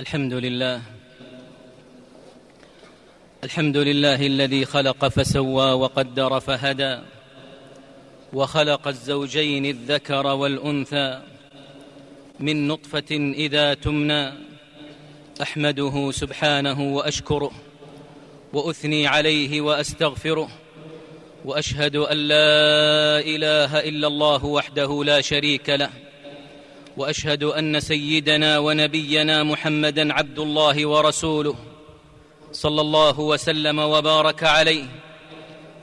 الحمد لله. الحمد لله الذي خلق فسوى وقدر فهدى وخلق الزوجين الذكر والأنثى من نطفة إذا تمنى. أحمده سبحانه وأشكره وأثني عليه وأستغفره وأشهد أن لا إله إلا الله وحده لا شريك له وأشهد أن سيدنا ونبينا محمدا عبد الله ورسوله صلى الله وسلم وبارك عليه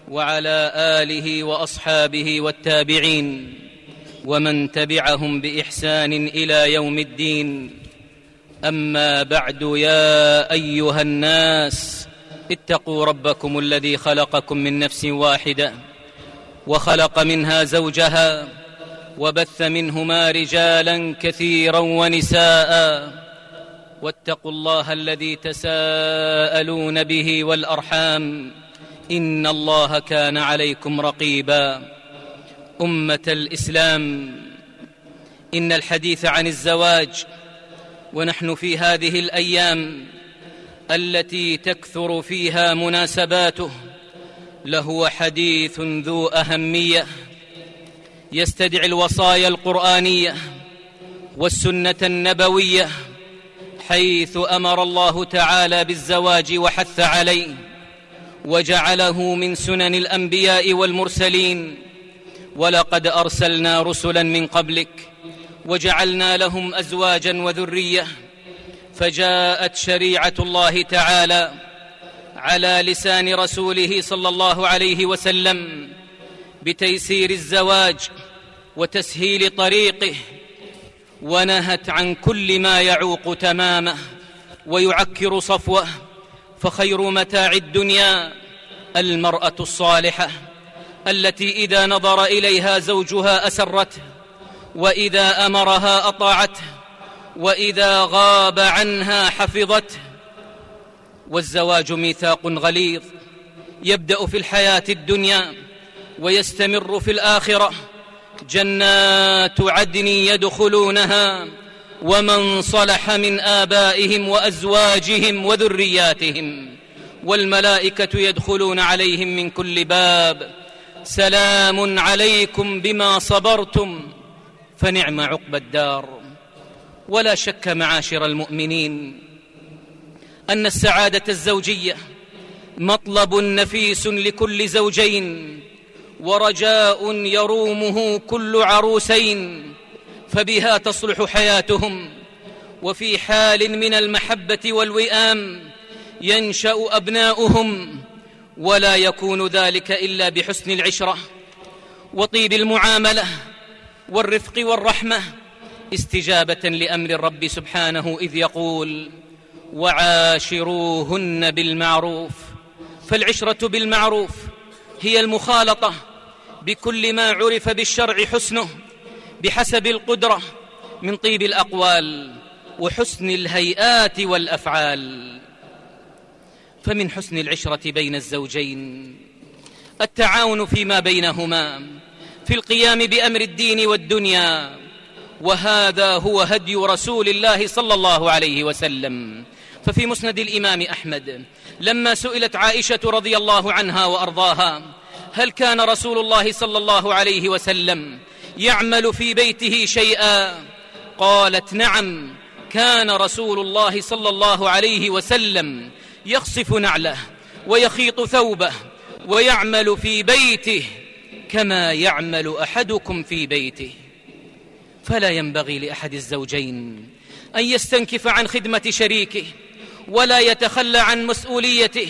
وعلى آله وأصحابه والتابعين ومن تبعهم بإحسان إلى يوم الدين. أما بعد يا أيها الناس اتقوا ربكم الذي خلقكم من نفس واحدة وخلق منها زوجها وبث منهما رجالا كثيرا ونساء. واتقوا الله الذي تساءلون به والأرحام. إن الله كان عليكم رقيبا. أمة الإسلام. إن الحديث عن الزواج. ونحن في هذه الأيام التي تكثر فيها مناسباته. لهو حديث ذو أهمية. يستدعي الوصايا القرآنية والسنة النبوية حيث أمر الله تعالى بالزواج وحث عليه وجعله من سنن الأنبياء والمرسلين ولقد أرسلنا رسلا من قبلك وجعلنا لهم أزواجا وذرية فجاءت شريعة الله تعالى على لسان رسوله صلى الله عليه وسلم بتيسير الزواج وتسهيل طريقه ونهت عن كل ما يعوق تمامه ويعكر صفوه فخير متاع الدنيا المرأة الصالحة التي إذا نظر إليها زوجها اسرته وإذا أمرها اطاعته وإذا غاب عنها حفظته والزواج ميثاق غليظ يبدأ في الحياة الدنيا ويستمر في الآخرة. جنات عدن يدخلونها ومن صلح من آبائهم وأزواجهم وذرياتهم والملائكة يدخلون عليهم من كل باب. سلام عليكم بما صبرتم فنعم عقبى الدار. ولا شك معاشر المؤمنين أن السعادة الزوجية مطلب نفيس لكل زوجين. ورجاء يرومه كل عروسين فبها تصلح حياتهم. وفي حال من المحبة والوئام ينشأ أبناؤهم ولا يكون ذلك إلا بحسن العشرة. وطيب المعاملة والرفق والرحمة استجابة لأمر الرب سبحانه إذ يقول وعاشروهن بالمعروف فالعشرة بالمعروف هي المخالطة بكل ما عرف بالشرع حسنه بحسب القدرة من طيب الأقوال وحسن الهيئات والأفعال. فمن حسن العشرة بين الزوجين التعاون فيما بينهما في القيام بأمر الدين والدنيا وهذا هو هدي رسول الله صلى الله عليه وسلم. ففي مسند الإمام أحمد لما سئلت عائشة رضي الله عنها وأرضاها هل كان رسول الله صلى الله عليه وسلم يعمل في بيته شيئا؟ قالت نعم كان رسول الله صلى الله عليه وسلم يخصف نعله ويخيط ثوبه ويعمل في بيته كما يعمل أحدكم في بيته. فلا ينبغي لأحد الزوجين أن يستنكف عن خدمة شريكه ولا يتخلى عن مسؤوليته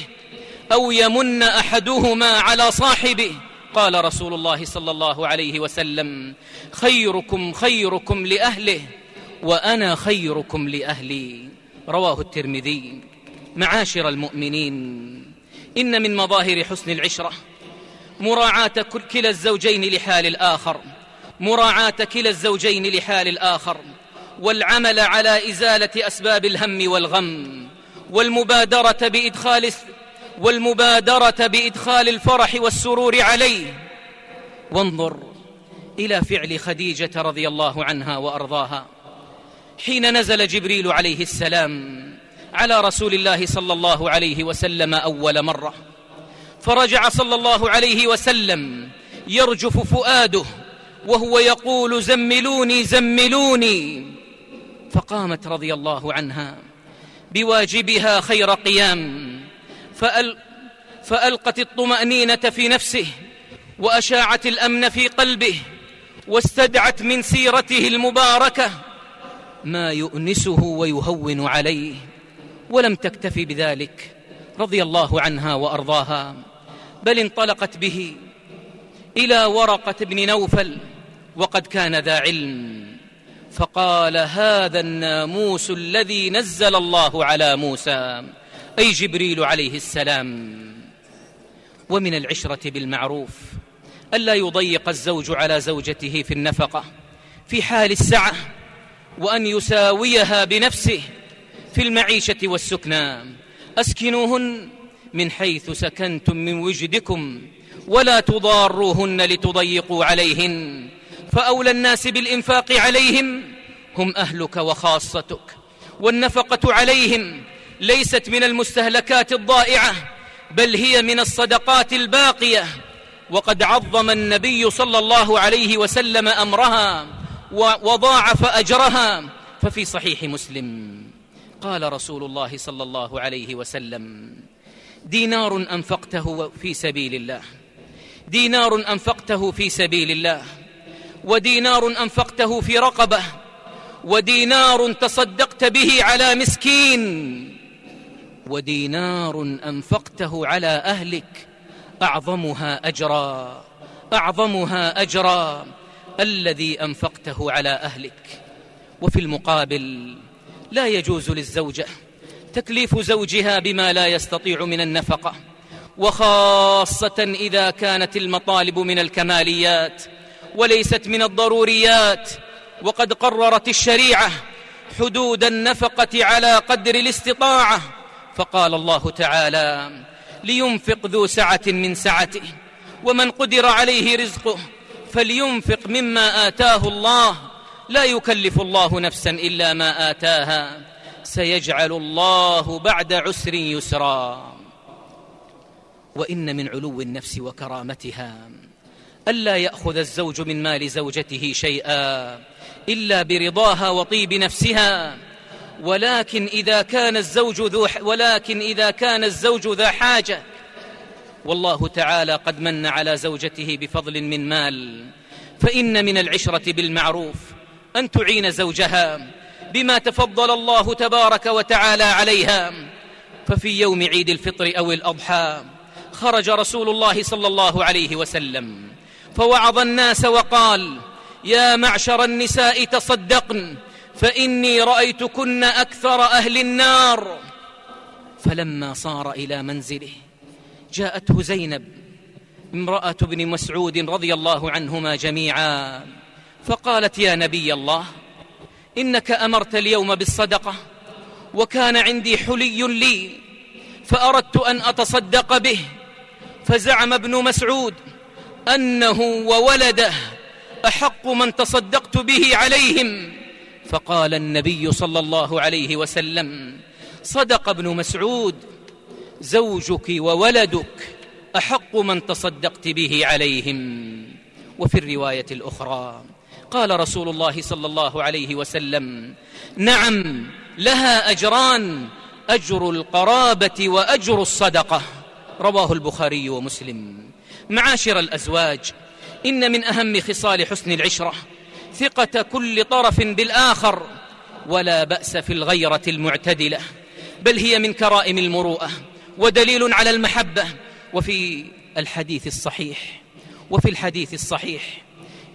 أو يمن أحدهما على صاحبه. قال رسول الله صلى الله عليه وسلم خيركم خيركم لأهله وأنا خيركم لأهلي. رواه الترمذي. معاشر المؤمنين إن من مظاهر حسن العشرة مراعاة كلا الزوجين لحال الآخر مراعاة كلا الزوجين لحال الآخر والعمل على إزالة أسباب الهم والغم. والمبادرة بإدخال والمبادرة بإدخال الفرح والسرور عليه. وانظر إلى فعل خديجة رضي الله عنها وأرضاها. حين نزل جبريل عليه السلام على رسول الله صلى الله عليه وسلم أول مرة فرجع صلى الله عليه وسلم يرجف فؤاده وهو يقول زملوني زملوني. فقامت رضي الله عنها بواجبها خير قيام. فأل فألقت الطمأنينة في نفسه وأشاعت الأمن في قلبه واستدعت من سيرته المباركة. ما يؤنسه ويهون عليه ولم تكتفي بذلك رضي الله عنها وأرضاها. بل انطلقت به إلى ورقة بن نوفل وقد كان ذا علم. فقال هذا الناموس الذي نزل الله على موسى أي جبريل عليه السلام. ومن العشرة بالمعروف ألا يضيق الزوج على زوجته في النفقة في حال السعة وأن يساويها بنفسه في المعيشة والسكنى. أسكنوهن من حيث سكنتم من وجدكم ولا تضاروهن لتضيقوا عليهن. فأولى الناس بالإنفاق عليهم هم أهلك وخاصتك. والنفقة عليهم ليست من المستهلكات الضائعة بل هي من الصدقات الباقية. وقد عظم النبي صلى الله عليه وسلم أمرها وضاعف أجرها. ففي صحيح مسلم قال رسول الله صلى الله عليه وسلم دينار أنفقته في سبيل الله. دينار أنفقته في سبيل الله. ودينار أنفقته في رقبة ودينار تصدقت به على مسكين ودينار أنفقته على أهلك أعظمها أجرا أعظمها أجرا الذي أنفقته على أهلك. وفي المقابل لا يجوز للزوجة تكليف زوجها بما لا يستطيع من النفقة وخاصة إذا كانت المطالب من الكماليات وليست من الضروريات وقد قررت الشريعة حدود النفقة على قدر الاستطاعة. فقال الله تعالى لينفق ذو سعة من سعته ومن قدر عليه رزقه فلينفق مما آتاه الله. لا يكلف الله نفسا إلا ما آتاها. سيجعل الله بعد عسر يسرا. وإن من علو النفس وكرامتها. ألا يأخذ الزوج من مال زوجته شيئا إلا برضاها وطيب نفسها. ولكن إذا كان الزوج ذو ولكن إذا كان الزوج ذا حاجة. والله تعالى قد من على زوجته بفضل من مال. فإن من العشرة بالمعروف أن تعين زوجها بما تفضل الله تبارك وتعالى عليها. ففي يوم عيد الفطر أو الأضحى خرج رسول الله صلى الله عليه وسلم. فوعظ الناس وقال يا معشر النساء تصدقن فإني رأيتكن أكثر أهل النار. فلما صار إلى منزله جاءته زينب امرأة ابن مسعود رضي الله عنهما جميعا فقالت يا نبي الله إنك أمرت اليوم بالصدقة وكان عندي حلي لي فأردت أن أتصدق به فزعم ابن مسعود أنه وولده أحق من تصدقت به عليهم. فقال النبي صلى الله عليه وسلم صدق ابن مسعود زوجك وولدك أحق من تصدقت به عليهم. وفي الرواية الأخرى قال رسول الله صلى الله عليه وسلم نعم لها أجران أجر القرابة وأجر الصدقة. رواه البخاري ومسلم. معاشر الأزواج إن من أهم خصال حسن العشرة ثقة كل طرف بالآخر ولا بأس في الغيرة المعتدلة بل هي من كرائم المروءة ودليل على المحبة وفي الحديث الصحيح وفي الحديث الصحيح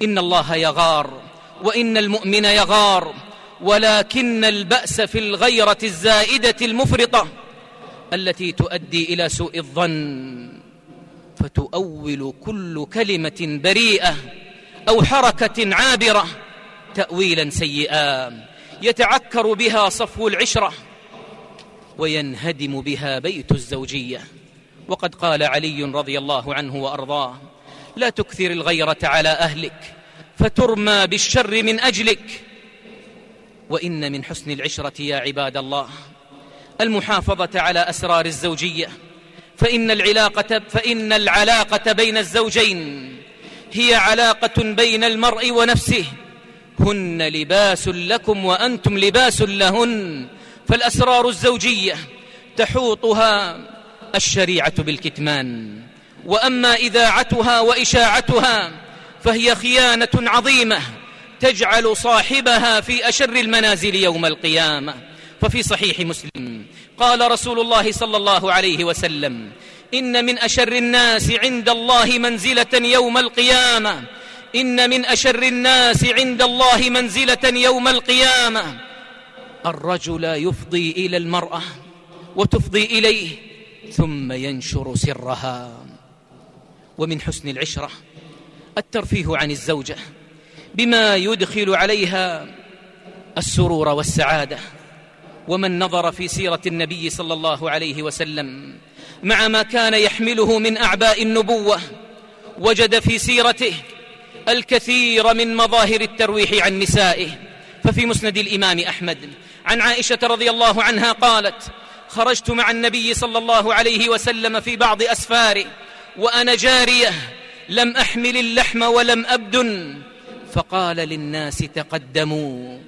إن الله يغار وإن المؤمن يغار ولكن البأس في الغيرة الزائدة المفرطة. التي تؤدي إلى سوء الظن فتؤول كل كلمة بريئة أو حركة عابرة تأويلا سيئا. يتعكر بها صفو العشرة وينهدم بها بيت الزوجية. وقد قال علي رضي الله عنه وأرضاه لا تكثر الغيرة على أهلك فترمى بالشر من أجلك. وإن من حسن العشرة يا عباد الله المحافظة على أسرار الزوجية. فإن العلاقة فإن العلاقة بين الزوجين هي علاقة بين المرء ونفسه. هن لباس لكم وأنتم لباس لهن. فالأسرار الزوجية تحوطها الشريعة بالكتمان. وأما إذاعتها وإشاعتها فهي خيانة عظيمة تجعل صاحبها في أشر المنازل يوم القيامة. ففي صحيح مسلم. قال رسول الله صلى الله عليه وسلم إن من أشر الناس عند الله منزلة يوم القيامة. إن من أشر الناس عند الله منزلة يوم القيامة. الرجل يفضي إلى المرأة وتفضي إليه ثم ينشر سرها. ومن حسن العشرة الترفيه عن الزوجة بما يدخل عليها السرور والسعادة. ومن نظر في سيرة النبي صلى الله عليه وسلم مع ما كان يحمله من أعباء النبوة وجد في سيرته الكثير من مظاهر الترويح عن نسائه. ففي مسند الإمام أحمد عن عائشة رضي الله عنها قالت خرجت مع النبي صلى الله عليه وسلم في بعض أسفاره وأنا جارية لم أحمل اللحم ولم أبدن. فقال للناس تقدموا.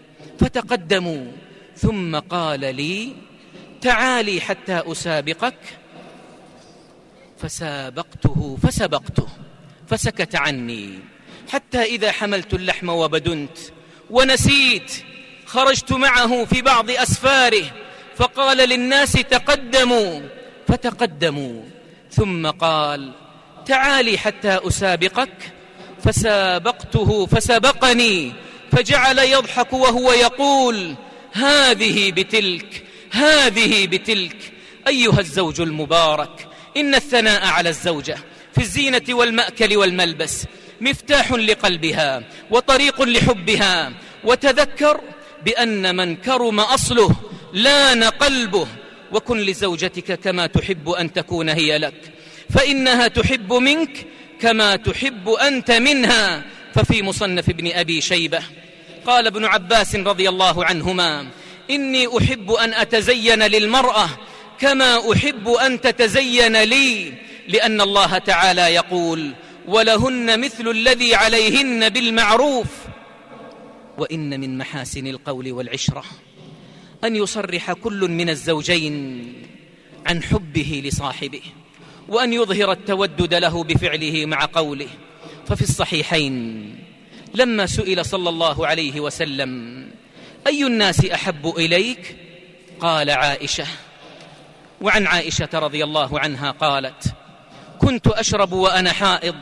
فتقدموا. ثم قال لي تعالي حتى أسابقك. فسابقته فسبقته فسكت عني. حتى إذا حملت اللحم وبدنت ونسيت خرجت معه في بعض أسفاره. فقال للناس تقدموا فتقدموا. ثم قال تعالي حتى أسابقك. فسابقته فسبقني. فجعل يضحك وهو يقول هذه بتلك هذه بتلك. أيها الزوج المبارك إن الثناء على الزوجة في الزينة والمأكل والملبس مفتاح لقلبها وطريق لحبها. وتذكر بأن من كرم أصله لأن قلبه. وكن لزوجتك كما تحب أن تكون هي لك. فإنها تحب منك كما تحب أنت منها. ففي مصنف ابن أبي شيبة قال ابن عباس رضي الله عنهما إني أحب أن أتزين للمرأة كما أحب أن تتزين لي لأن الله تعالى يقول ولهن مثل الذي عليهن بالمعروف وإن من محاسن القول والعشرة أن يصرح كل من الزوجين عن حبه لصاحبه وأن يظهر التودد له بفعله مع قوله ففي الصحيحين لما سئل صلى الله عليه وسلم أي الناس أحب إليك؟ قال عائشة. وعن عائشة رضي الله عنها قالت كنت أشرب وأنا حائض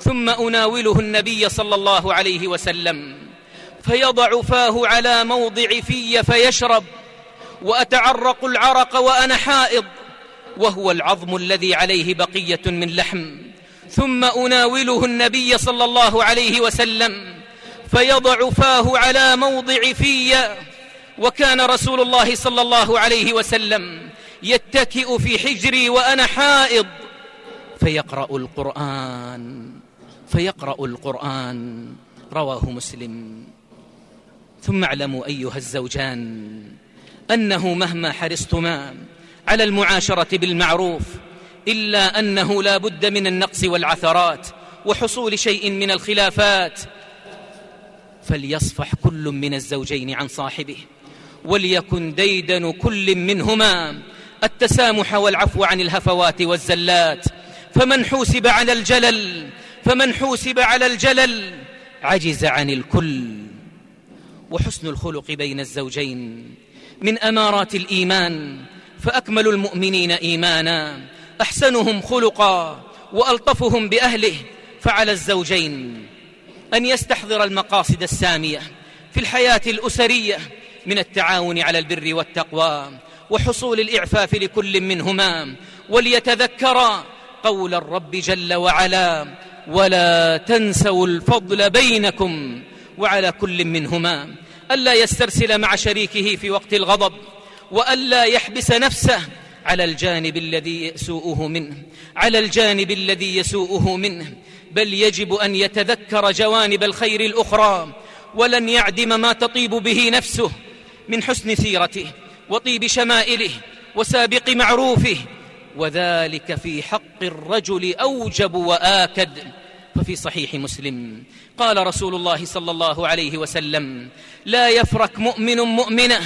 ثم أناوله النبي صلى الله عليه وسلم فيضع فاه على موضع في فيشرب وأتعرق العرق وأنا حائض وهو العظم الذي عليه بقية من لحم. ثم أناوله النبي صلى الله عليه وسلم فيضع فاه على موضع في وكان رسول الله صلى الله عليه وسلم يتكئ في حجري وأنا حائض. فيقرأ القرآن فيقرأ القرآن رواه مسلم. ثم اعلموا أيها الزوجان أنه مهما حرصتما على المعاشرة بالمعروف إلا أنه لا بد من النقص والعثرات وحصول شيء من الخلافات. فليصفح كل من الزوجين عن صاحبه وليكن ديدن كل منهما. التسامح والعفو عن الهفوات والزلات. فمن حوسب على الجلل فمن حوسب على الجلل عجز عن الكل. وحسن الخلق بين الزوجين من أمارات الإيمان فأكمل المؤمنين إيمانا. أحسنهم خلقا وألطفهم بأهله فعلى الزوجين أن يستحضر المقاصد السامية في الحياة الأسرية من التعاون على البر والتقوى وحصول الإعفاف لكل منهما وليتذكرا قول الرب جل وعلا ولا تنسوا الفضل بينكم وعلى كل منهما ألا يسترسل مع شريكه في وقت الغضب وألا يحبس نفسه على الجانب الذي يسوءه منه على الجانب الذي يسوءه منه. بل يجب أن يتذكر جوانب الخير الأخرى ولن يعدم ما تطيب به نفسه من حسن سيرته وطيب شمائله وسابق معروفه. وذلك في حق الرجل أوجب وآكد. ففي صحيح مسلم قال رسول الله صلى الله عليه وسلم لا يفرك مؤمن مؤمنة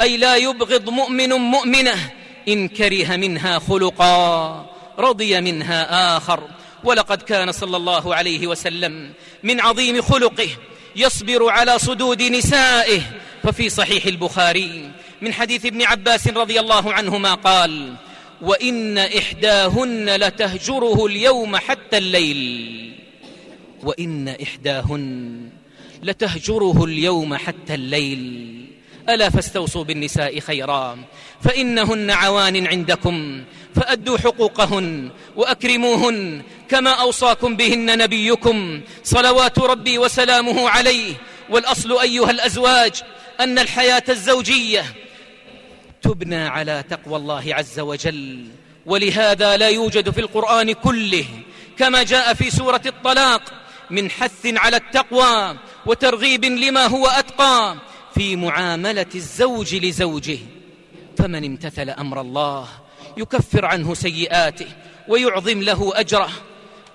أي لا يبغض مؤمن مؤمنة إن كره منها خلقا رضي منها آخر. ولقد كان صلى الله عليه وسلم من عظيم خلقه يصبر على صدود نسائه. ففي صحيح البخاري من حديث ابن عباس رضي الله عنهما قال وإن إحداهن لتهجره اليوم حتى الليل. وإن إحداهن لتهجره اليوم حتى الليل. ألا فاستوصوا بالنساء خيرا. فإنهن عوان عندكم فأدوا حقوقهن وأكرموهن كما أوصاكم بهن نبيكم صلوات ربي وسلامه عليه. والأصل أيها الأزواج أن الحياة الزوجية تبنى على تقوى الله عز وجل ولهذا لا يوجد في القرآن كله كما جاء في سورة الطلاق من حث على التقوى وترغيب لما هو أتقى. في معاملة الزوج لزوجه فمن امتثل أمر الله يكفر عنه سيئاته ويعظم له أجره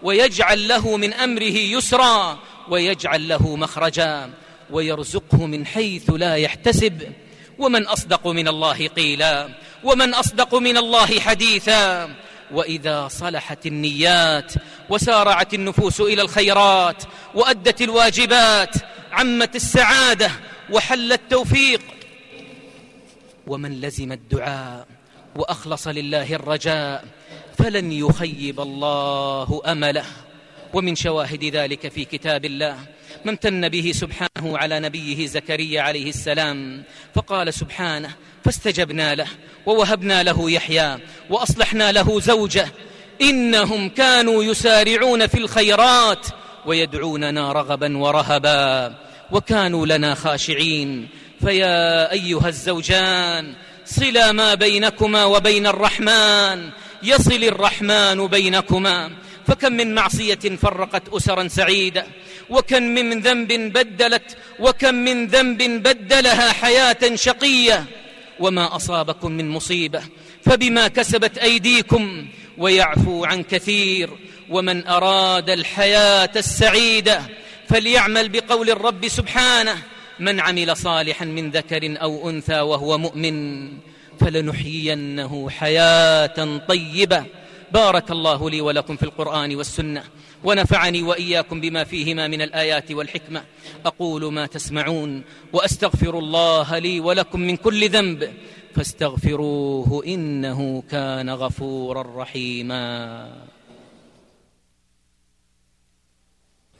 ويجعل له من أمره يسرا ويجعل له مخرجا ويرزقه من حيث لا يحتسب ومن أصدق من الله قيلا ومن أصدق من الله حديثا وإذا صلحت النيات وسارعت النفوس إلى الخيرات وأدت الواجبات عمت السعادة وحل التوفيق. ومن لزم الدعاء وأخلص لله الرجاء فلن يخيب الله أمله. ومن شواهد ذلك في كتاب الله ما امتن به سبحانه على نبيه زكريا عليه السلام فقال سبحانه فاستجبنا له ووهبنا له يحيى وأصلحنا له زوجه. إنهم كانوا يسارعون في الخيرات ويدعوننا رغبا ورهبا. وكانوا لنا خاشعين. فيا أيها الزوجان صلا ما بينكما وبين الرحمن. يصل الرحمن بينكما. فكم من معصية فرقت أسرا سعيدة. وكم من ذنب بدلت. وكم من ذنب بدلها حياة شقية. وما أصابكم من مصيبة. فبما كسبت أيديكم ويعفو عن كثير. ومن أراد الحياة السعيدة فليعمل بقول الرب سبحانه من عمل صالحا من ذكر أو أنثى وهو مؤمن فلنحيينه حياة طيبة. بارك الله لي ولكم في القرآن والسنة ونفعني وإياكم بما فيهما من الآيات والحكمة. أقول ما تسمعون وأستغفر الله لي ولكم من كل ذنب فاستغفروه إنه كان غفورا رحيما.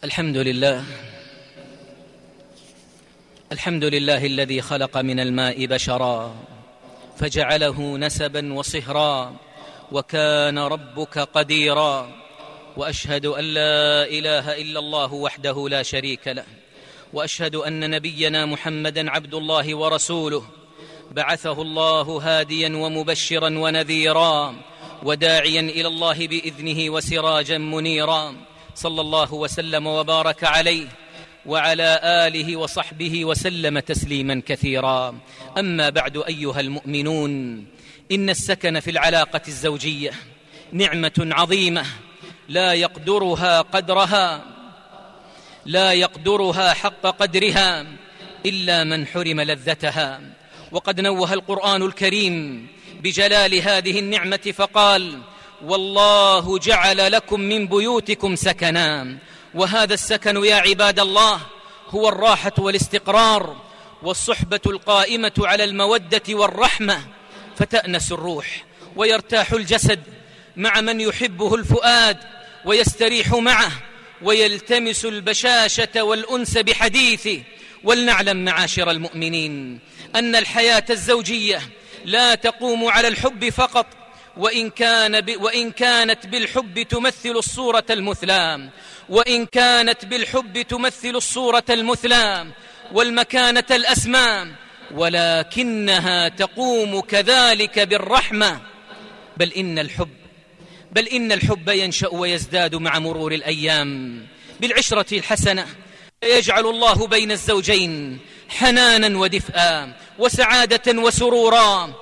الحمد لله. الحمد لله الذي خلق من الماء بشرا فجعله نسبا وصهرا وكان ربك قديرا. وأشهد أن لا إله إلا الله وحده لا شريك له. وأشهد أن نبينا محمدا عبد الله ورسوله. بعثه الله هاديا ومبشرا ونذيرا وداعيا إلى الله بإذنه وسراجا منيرا. صلى الله وسلم وبارك عليه وعلى آله وصحبه وسلم تسليما كثيرا. أما بعد أيها المؤمنون إن السكن في العلاقة الزوجية نعمة عظيمة. لا يقدرها قدرها لا يقدرها حق قدرها إلا من حرم لذتها. وقد نوه القرآن الكريم بجلال هذه النعمة فقال والله جعل لكم من بيوتكم سكنا. وهذا السكن يا عباد الله هو الراحة والاستقرار والصحبة القائمة على المودة والرحمة. فتأنس الروح ويرتاح الجسد مع من يحبه الفؤاد ويستريح معه ويلتمس البشاشة والأنس بحديثه ولنعلم معاشر المؤمنين أن الحياة الزوجية لا تقوم على الحب فقط وإن, كان ب وإن كانت بالحب تمثل الصورة المثلى وإن كانت بالحب تمثل الصورة المثلى والمكانة الأسمى ولكنها تقوم كذلك بالرحمة. بل إن الحب بل إن الحب ينشأ ويزداد مع مرور الأيام. بالعشرة الحسنة يجعل الله بين الزوجين حنانا ودفئا وسعادة وسرورا.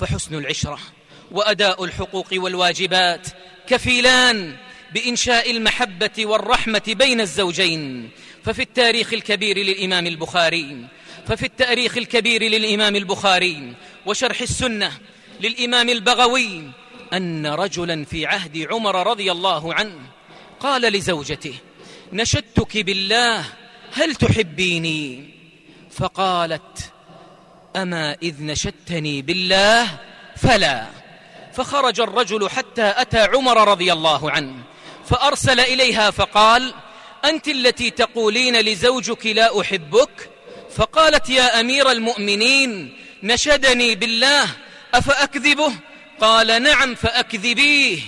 فحسن العشرة وأداء الحقوق والواجبات كفيلان بإنشاء المحبة والرحمة بين الزوجين ففي التاريخ الكبير للإمام البخاري ففي التاريخ الكبير للإمام البخاري وشرح السنة للإمام البغوي أن رجلا في عهد عمر رضي الله عنه قال لزوجته نشدتك بالله هل تحبيني؟ فقالت أما إذ نشدتني بالله فلا. فخرج الرجل حتى أتى عمر رضي الله عنه فأرسل إليها فقال أنت التي تقولين لزوجك لا أحبك؟ فقالت يا أمير المؤمنين نشدني بالله أفأكذبه؟ قال نعم فأكذبيه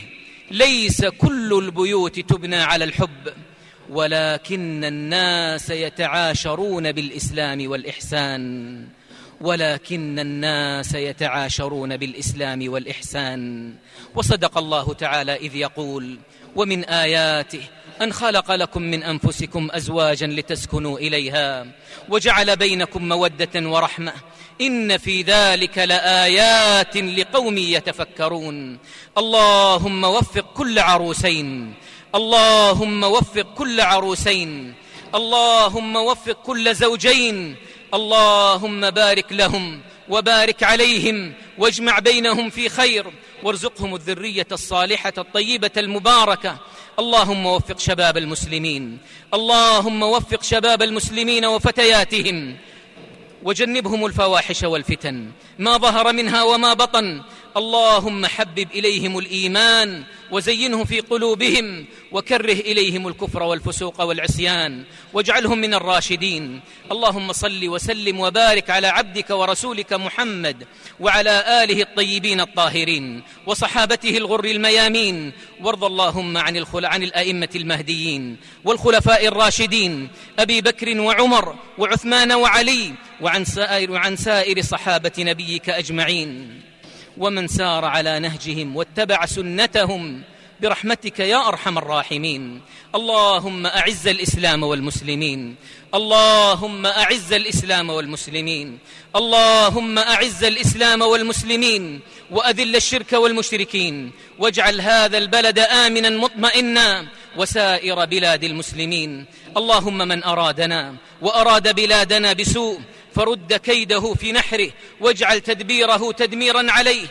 ليس كل البيوت تبنى على الحب ولكن الناس يتعاشرون بالإسلام والإحسان. ولكن الناس يتعاشرون بالإسلام والإحسان. وصدق الله تعالى إذ يقول ومن آياته أن خلق لكم من أنفسكم أزواجا لتسكنوا إليها وجعل بينكم مودة ورحمة. إن في ذلك لآيات لقوم يتفكرون. اللهم وفق كل عروسين. اللهم وفق كل عروسين. اللهم وفق كل زوجين. اللهم بارك لهم وبارك عليهم واجمع بينهم في خير. وارزقهم الذرية الصالحة الطيبة المباركة. اللهم وفق شباب المسلمين. اللهم وفق شباب المسلمين وفتياتهم. وجنبهم الفواحش والفتن. ما ظهر منها وما بطن. اللهم حبب إليهم الإيمان وزينه في قلوبهم وكره إليهم الكفر والفسوق والعصيان واجعلهم من الراشدين. اللهم صل وسلم وبارك على عبدك ورسولك محمد وعلى آله الطيبين الطاهرين وصحابته الغر الميامين. وارض اللهم عن الخل... عن الأئمة المهديين والخلفاء الراشدين أبي بكر وعمر وعثمان وعلي وعن سائر وعن سائر صحابة نبيك أجمعين. ومن سار على نهجهم واتبع سنتهم برحمتك يا أرحم الراحمين. اللهم أعز الإسلام والمسلمين. اللهم أعز الإسلام والمسلمين. اللهم أعز الإسلام والمسلمين. وأذل الشرك والمشركين. واجعل هذا البلد آمنا مطمئنا. وسائر بلاد المسلمين. اللهم من أرادنا وأراد بلادنا بسوء فرد كيده في نحره واجعل تدبيره تدميرا عليه.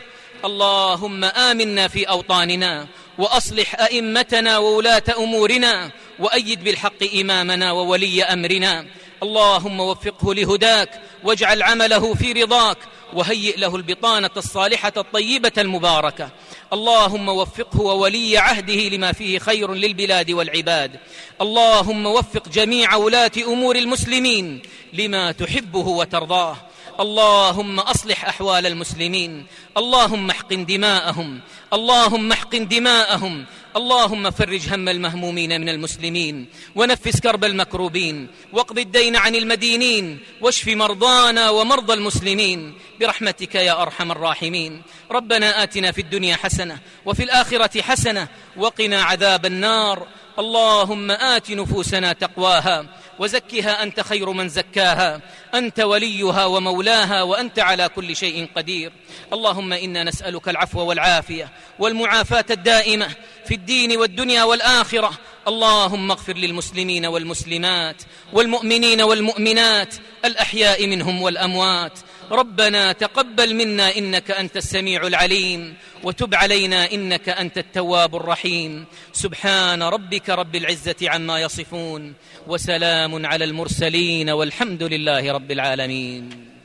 اللهم آمنا في أوطاننا وأصلح أئمتنا وولاة أمورنا وأيد بالحق إمامنا وولي أمرنا. اللهم وفقه لهداك واجعل عمله في رضاك وهيئ له البطانة الصالحة الطيبة المباركة. اللهم وفقه وولي عهده لما فيه خير للبلاد والعباد. اللهم وفق جميع ولاة أمور المسلمين لما تحبه وترضاه. اللهم أصلح أحوال المسلمين. اللهم احقن دماءهم. اللهم احقن دماءهم. اللهم فرج هم المهمومين من المسلمين ونفس كرب المكروبين واقض الدين عن المدينين واشف مرضانا ومرضى المسلمين برحمتك يا أرحم الراحمين. ربنا آتنا في الدنيا حسنة وفي الآخرة حسنة وقنا عذاب النار. اللهم آت نفوسنا تقواها وزكها أنت خير من زكاها. أنت وليها ومولاها وأنت على كل شيء قدير. اللهم إنا نسألك العفو والعافية والمعافاة الدائمة في الدين والدنيا والآخرة. اللهم اغفر للمسلمين والمسلمات والمؤمنين والمؤمنات. الأحياء منهم والأموات. ربنا تقبل منا إنك أنت السميع العليم وتب علينا إنك أنت التواب الرحيم. سبحان ربك رب العزة عما يصفون وسلام على المرسلين والحمد لله رب العالمين.